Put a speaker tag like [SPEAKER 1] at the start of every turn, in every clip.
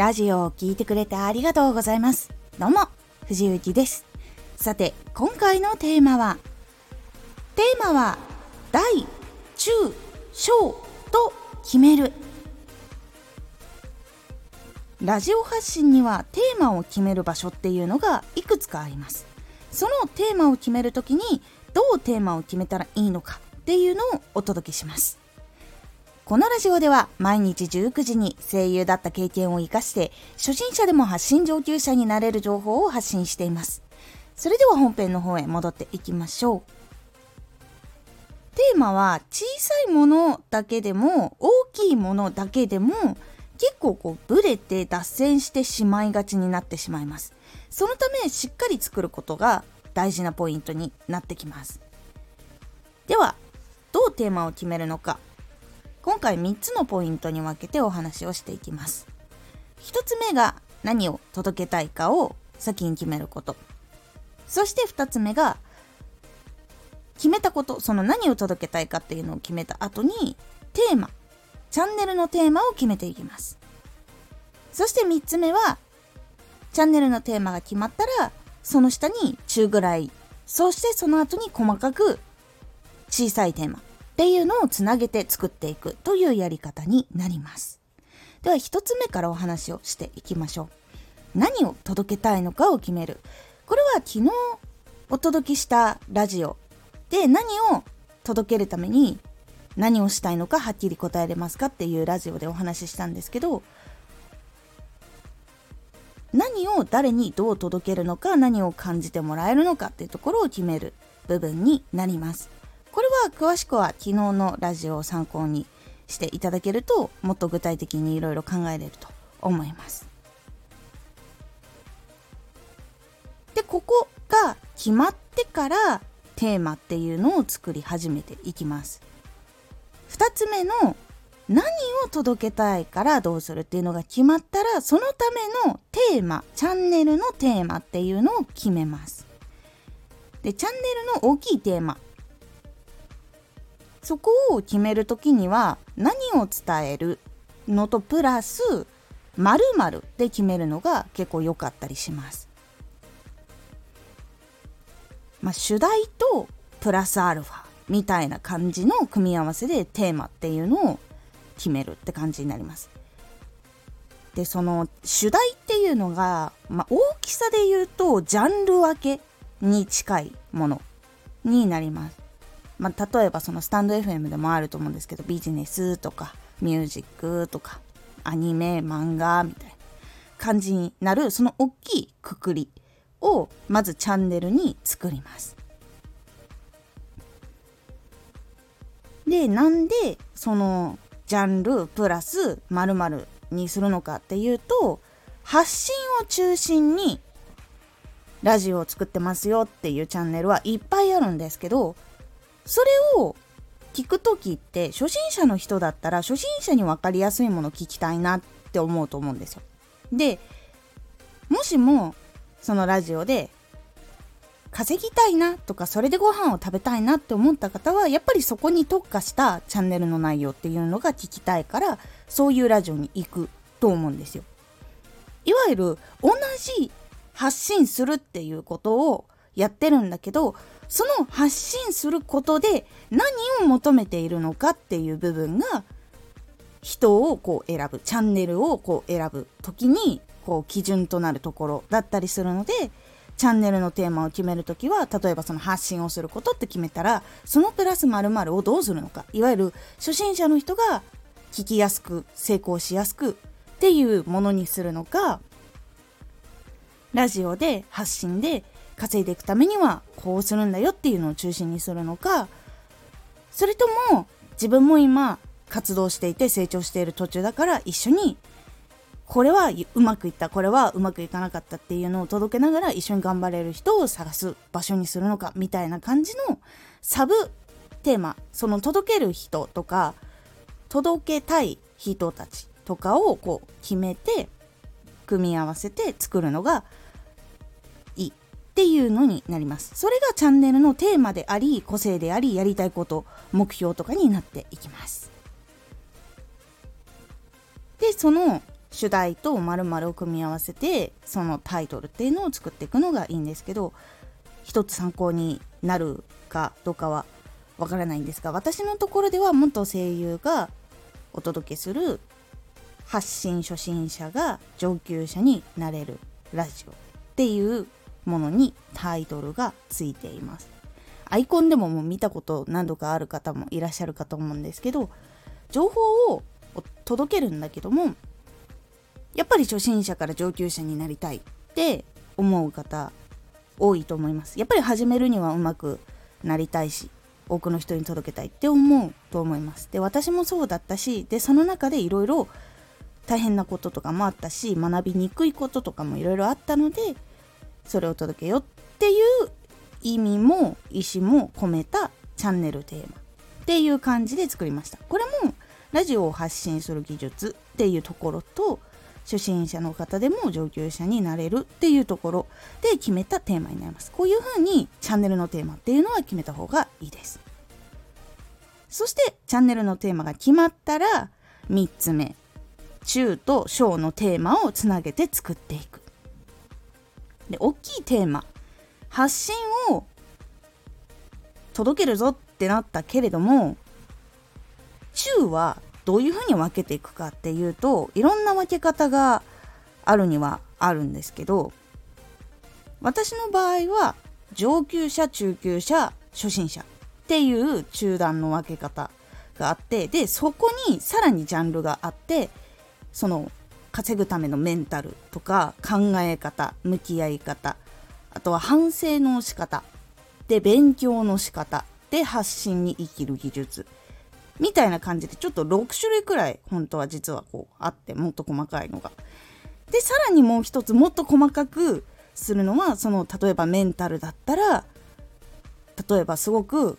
[SPEAKER 1] ラジオを聴いてくれてありがとうございます。どうも、藤幸です。さて、今回のテーマは、テーマは、大、中、小と決める。ラジオ発信にはテーマを決める場所っていうのがいくつかあります。そのテーマを決めるときにどうテーマを決めたらいいのかっていうのをお届けします。このラジオでは毎日19時に声優だった経験を活かして初心者でも発信上級者になれる情報を発信しています。それでは本編の方へ戻っていきましょう。テーマは小さいものだけでも大きいものだけでも結構こうブレて脱線してしまいがちになってしまいます。そのためしっかり作ることが大事なポイントになってきます。ではどうテーマを決めるのか今回3つのポイントに分けてお話をしていきます。1つ目が何を届けたいかを先に決めること。そして2つ目が決めたことその何を届けたいかっていうのを決めた後にテーマ。チャンネルのテーマを決めていきます。そして3つ目はチャンネルのテーマが決まったらその下に中ぐらい。そしてその後に細かく小さいテーマ。っていうのをつなげて作っていくというやり方になります。では1つ目からお話をしていきましょう。何を届けたいのかを決める。これは昨日お届けしたラジオで何を届けるために何をしたいのかはっきり答えれますかっていうラジオでお話ししたんですけど何を誰にどう届けるのか何を感じてもらえるのかっていうところを決める部分になります。これは詳しくは昨日のラジオを参考にしていただけるともっと具体的にいろいろ考えれると思います。でここが決まってからテーマっていうのを作り始めていきます。2つ目の何を届けたいからどうするっていうのが決まったらそのためのテーマチャンネルのテーマっていうのを決めます。でチャンネルの大きいテーマそこを決める時には何を伝えるのとプラス〇〇で決めるのが結構良かったりします。まあ、主題とプラスアルファみたいな感じの組み合わせでテーマっていうのを決めるって感じになります。でその主題っていうのが、まあ、大きさで言うとジャンル分けに近いものになります。まあ、例えばそのスタンド FM でもあると思うんですけどビジネスとかミュージックとかアニメ漫画みたいな感じになるその大きいくくりをまずチャンネルに作ります。でなんでそのジャンルプラス〇〇にするのかっていうと発信を中心にラジオを作ってますよっていうチャンネルはいっぱいあるんですけどそれを聞く時って初心者の人だったら初心者に分かりやすいもの聞きたいなって思うと思うんですよ。でもしもそのラジオで稼ぎたいなとかそれでご飯を食べたいなって思った方はやっぱりそこに特化したチャンネルの内容っていうのが聞きたいからそういうラジオに行くと思うんですよ。いわゆる同じ発信するっていうことをやってるんだけどその発信することで何を求めているのかっていう部分が人をこう選ぶチャンネルをこう選ぶ時にこう基準となるところだったりするのでチャンネルのテーマを決める時は例えばその発信をすることって決めたらそのプラス〇〇をどうするのかいわゆる初心者の人が聞きやすく成功しやすくっていうものにするのかラジオで発信で稼いでいくためにはこうするんだよっていうのを中心にするのかそれとも自分も今活動していて成長している途中だから一緒にこれはうまくいったこれはうまくいかなかったっていうのを届けながら一緒に頑張れる人を探す場所にするのかみたいな感じのサブテーマ。その届ける人とか届けたい人たちとかをこう決めて組み合わせて作るのがっていうのになります。それがチャンネルのテーマであり個性でありやりたいこと目標とかになっていきます。でその主題と〇〇を組み合わせてそのタイトルっていうのを作っていくのがいいんですけど一つ参考になるかどうかはわからないんですが私のところでは元声優がお届けする発信初心者が上級者になれるラジオっていうものにタイトルがついています。アイコンでももう見たこと何度かある方もいらっしゃるかと思うんですけど情報を届けるんだけどもやっぱり初心者から上級者になりたいって思う方多いと思います。やっぱり始めるにはうまくなりたいし多くの人に届けたいって思うと思います。で私もそうだったしでその中でいろいろ大変なこととかもあったし学びにくいこととかもいろいろあったのでそれを届けようっていう意味も意思も込めたチャンネルテーマっていう感じで作りました。これもラジオを発信する技術っていうところと初心者の方でも上級者になれるっていうところで決めたテーマになります。こういうふうにチャンネルのテーマっていうのは決めた方がいいです。そしてチャンネルのテーマが決まったら3つ目中と小のテーマをつなげて作っていく。で大きいテーマ。発信を届けるぞってなったけれども中はどういうふうに分けていくかっていうといろんな分け方があるにはあるんですけど私の場合は上級者中級者初心者っていう中段の分け方があってでそこにさらにジャンルがあってその稼ぐためのメンタルとか考え方向き合い方あとは反省の仕方で勉強の仕方で発信に生きる技術みたいな感じでちょっと6種類くらい本当は実はこうあってもっと細かいのが。でさらにもう一つもっと細かくするのはその例えばメンタルだったら例えばすごく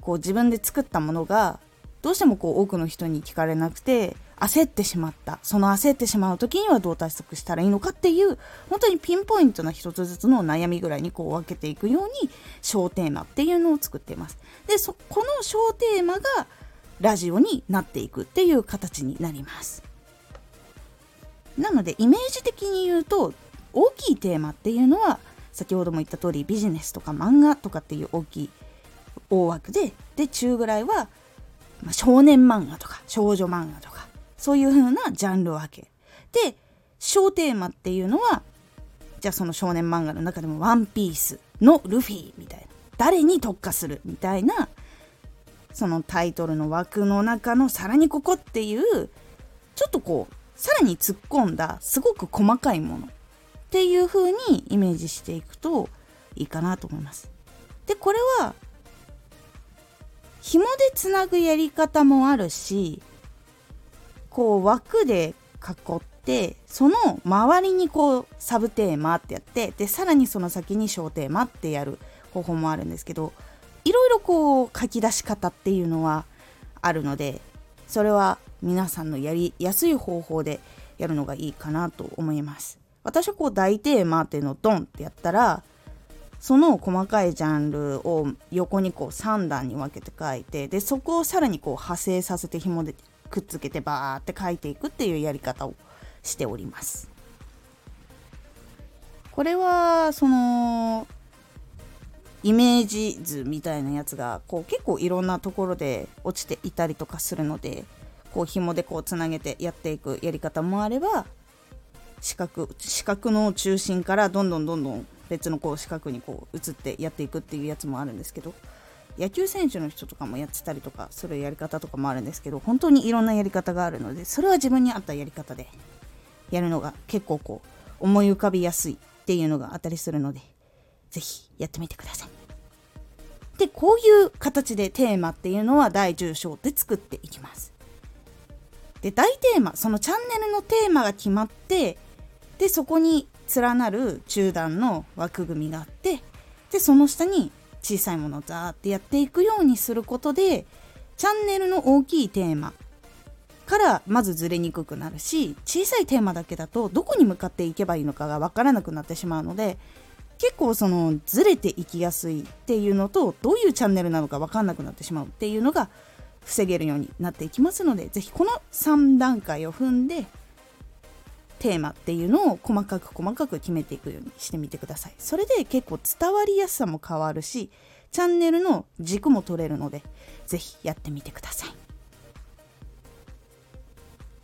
[SPEAKER 1] こう自分で作ったものがどうしてもこう多くの人に聞かれなくて焦ってしまった。その焦ってしまう時にはどう対策したらいいのかっていう本当にピンポイントな一つずつの悩みぐらいにこう分けていくように小テーマっていうのを作っています。でそこの小テーマがラジオになっていくっていう形になります。なのでイメージ的に言うと大きいテーマっていうのは先ほども言った通りビジネスとか漫画とかっていう大きい大枠でで中ぐらいは、まあ、少年漫画とか少女漫画とかそういう風なジャンル分け。で、小テーマっていうのは、じゃあその少年漫画の中でもワンピースのルフィみたいな。誰に特化するみたいな、そのタイトルの枠の中のさらにここっていう、ちょっとこう、さらに突っ込んだすごく細かいものっていう風にイメージしていくといいかなと思います。で、これは、紐でつなぐやり方もあるし、こう枠で囲ってその周りにこうサブテーマってやってでさらにその先に小テーマってやる方法もあるんですけどいろいろこう書き出し方っていうのはあるのでそれは皆さんのやりやすい方法でやるのがいいかなと思います。私はこう大テーマっていうのをドンってやったらその細かいジャンルを横にこう3段に分けて書いてでそこをさらにこう派生させて紐でくっつけてバーって書いていくっていうやり方をしております。これはそのイメージ図みたいなやつがこう結構いろんなところで落ちていたりとかするのでこう紐でこうつなげてやっていくやり方もあれば四角四角の中心からどんどんどんどん別のこう四角にこう移ってやっていくっていうやつもあるんですけど野球選手の人とかもやってたりとかするやり方とかもあるんですけど本当にいろんなやり方があるのでそれは自分に合ったやり方でやるのが結構こう思い浮かびやすいっていうのがあったりするので是非やってみてください。でこういう形でテーマっていうのは第10章で作っていきます。で大テーマそのチャンネルのテーマが決まってでそこに連なる中段の枠組みがあってでその下に小さいものをザーってやっていくようにすることでチャンネルの大きいテーマからまずずれにくくなるし小さいテーマだけだとどこに向かっていけばいいのかが分からなくなってしまうので結構そのずれていきやすいっていうのとどういうチャンネルなのか分かんなくなってしまうっていうのが防げるようになっていきますので是非この3段階を踏んでテーマっていうのを細かく細かく決めていくようにしてみてください。それで結構伝わりやすさも変わるしチャンネルの軸も取れるので是非やってみてください。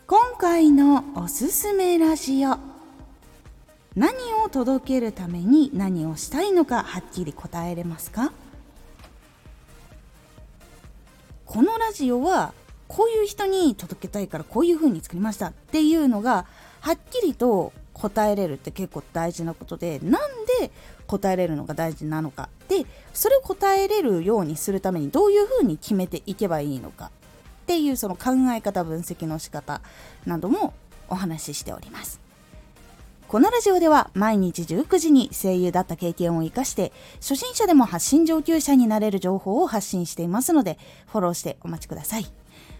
[SPEAKER 1] 今回のおすすめラジオ。何を届けるために何をしたいのかはっきり答えれますか？このラジオはこういう人に届けたいからこういう風に作りましたっていうのがはっきりと答えれるって結構大事なことでなんで答えれるのが大事なのかでそれを答えれるようにするためにどういう風に決めていけばいいのかっていうその考え方分析の仕方などもお話ししておりますこのラジオでは毎日19時に声優だった経験を活かして初心者でも発信上級者になれる情報を発信していますのでフォローしてお待ちください。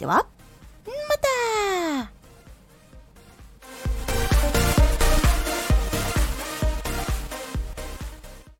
[SPEAKER 1] では、また。